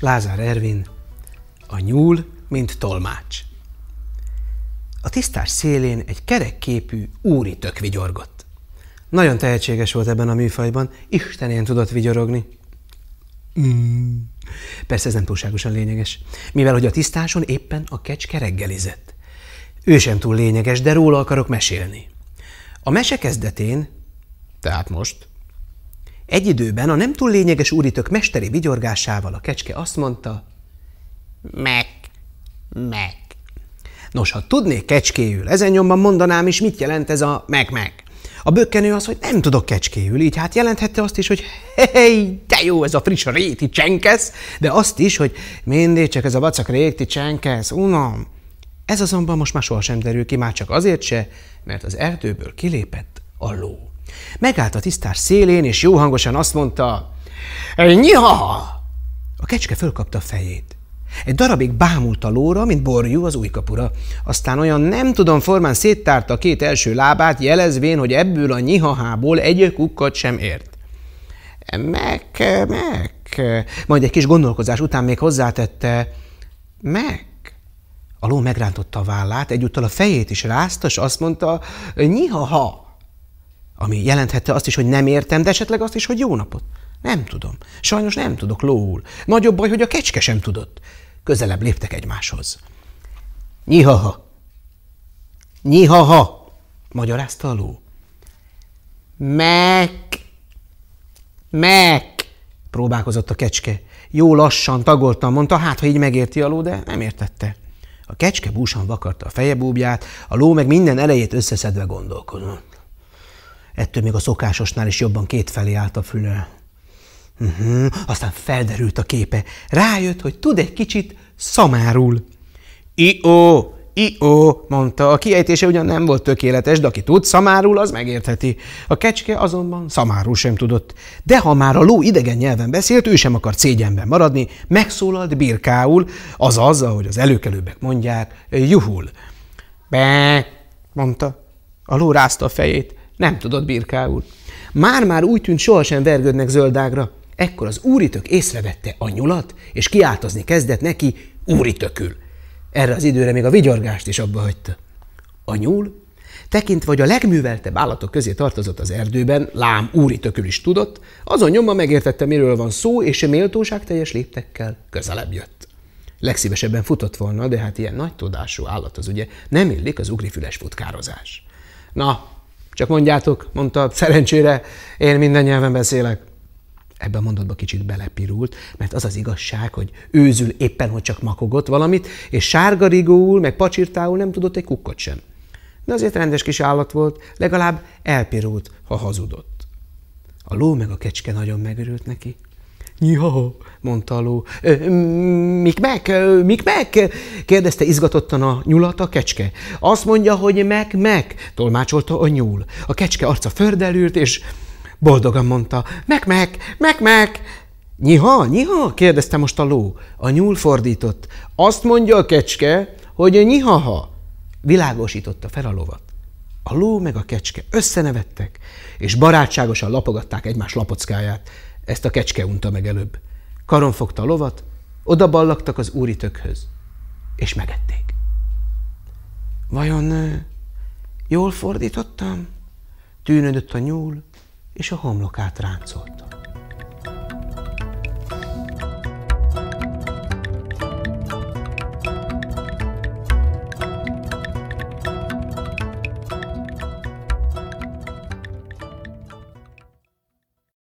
Lázár Ervin, a nyúl, mint tolmács. A tisztás szélén egy kerekképű úri tök vigyorgott. Nagyon tehetséges volt ebben a műfajban, istenén tudott vigyorogni. Mm. Persze ez nem túlságosan lényeges, mivel hogy a tisztáson éppen a kecske reggelizett. Ő sem túl lényeges, de róla akarok mesélni. A mese kezdetén, tehát most, egy időben a nem túl lényeges úritök mesteri vigyorgásával a kecske azt mondta, meg, meg. Nos, ha tudnék kecskéül, ezen nyomban mondanám is, mit jelent ez a meg-meg. A bökkenő az, hogy nem tudok kecskéül, így hát jelenthette azt is, hogy hej, de jó ez a friss réti csenkesz, de azt is, hogy mindig csak ez a vacak réti csenkesz, unom. Ez azonban most már sohasem derül ki, már csak azért se, mert az erdőből kilépett a ló. Megállt a tisztás szélén, és jó hangosan azt mondta, Nyiha! A kecske fölkapta a fejét. Egy darabig bámult a lóra, mint borjú az új kapura. Aztán olyan nem tudom formán széttárta a két első lábát, jelezvén, hogy ebből a nyihahából egy kukkat sem ért. Meg, meg, majd egy kis gondolkozás után még hozzátette, meg. A ló megrántotta a vállát, egyúttal a fejét is rázta, és azt mondta, nyihaha ami jelenthette azt is, hogy nem értem, de esetleg azt is, hogy jó napot. Nem tudom. Sajnos nem tudok lóul. Nagyobb baj, hogy a kecske sem tudott. Közelebb léptek egymáshoz. Nyihaha. Nyihaha, magyarázta a ló. Meg. Meg. Próbálkozott a kecske. Jó lassan, tagoltan mondta, hát ha így megérti a ló, de nem értette. A kecske búsan vakarta a fejebúbját, a ló meg minden elejét összeszedve gondolkodott. Ettől még a szokásosnál is jobban kétfelé állt a füle. Uh-huh. Aztán felderült a képe. Rájött, hogy tud egy kicsit szamárul. I-ó, I-ó, mondta. A kiejtése ugyan nem volt tökéletes, de aki tud szamárul, az megértheti. A kecske azonban szamárul sem tudott. De ha már a ló idegen nyelven beszélt, ő sem akart szégyenben maradni, megszólalt birkául, azaz, ahogy az előkelőbbek mondják, juhul. Be, mondta. A ló rázta a fejét. Nem tudott birkául. Már-már úgy tűnt, sohasem vergődnek zöldágra. Ekkor az úritök észrevette a nyulat, és kiáltozni kezdett neki úritökül. Erre az időre még a vigyorgást is abba hagyta. A nyúl, tekintve, hogy a legműveltebb állatok közé tartozott az erdőben, lám úritökül is tudott, azon nyomban megértette, miről van szó, és méltóság teljes léptekkel közelebb jött. Legszívesebben futott volna, de hát ilyen nagy tudású állat az ugye nem illik az ugrifüles futkározás. Na, csak mondjátok, mondta, szerencsére én minden nyelven beszélek. Ebben a mondatban kicsit belepirult, mert az az igazság, hogy őzül éppen, hogy csak makogott valamit, és sárgarigóul, meg pacsirtául nem tudott egy kukkot sem. De azért rendes kis állat volt, legalább elpirult, ha hazudott. A ló meg a kecske nagyon megörült neki. Nyiha, mondta a ló. Mik meg, mik meg? kérdezte izgatottan a nyulat a kecske. Azt mondja, hogy meg, meg, tolmácsolta a nyúl. A kecske arca fördelült, és boldogan mondta, meg, meg, meg, meg. Nyiha, nyiha? kérdezte most a ló. A nyúl fordított. Azt mondja a kecske, hogy nyihaha. Világosította fel a lovat. A ló meg a kecske összenevettek, és barátságosan lapogatták egymás lapockáját. Ezt a kecske unta meg előbb. Karon fogta a lovat, oda ballagtak az úri tökhöz, és megették. Vajon jól fordítottam? Tűnödött a nyúl, és a homlokát ráncolta.